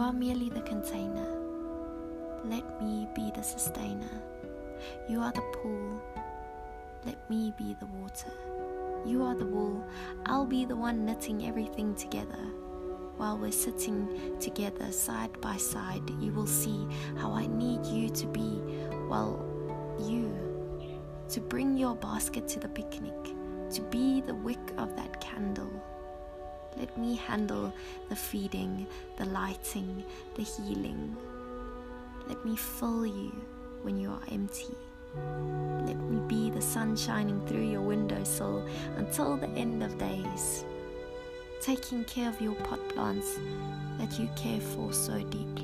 are merely the container. Let me be the sustainer. You are the pool. Let me be the water. You are the wool. I'll be the one knitting everything together. While we're sitting together side by side, you will see how I need you to be, well, you, to bring your basket to the picnic, to be the wick of that candle. Let me handle the feeding, the lighting, the healing. Let me fill you when you are empty. Let me be the sun shining through your windowsill until the end of days. Taking care of your pot plants that you care for so deeply.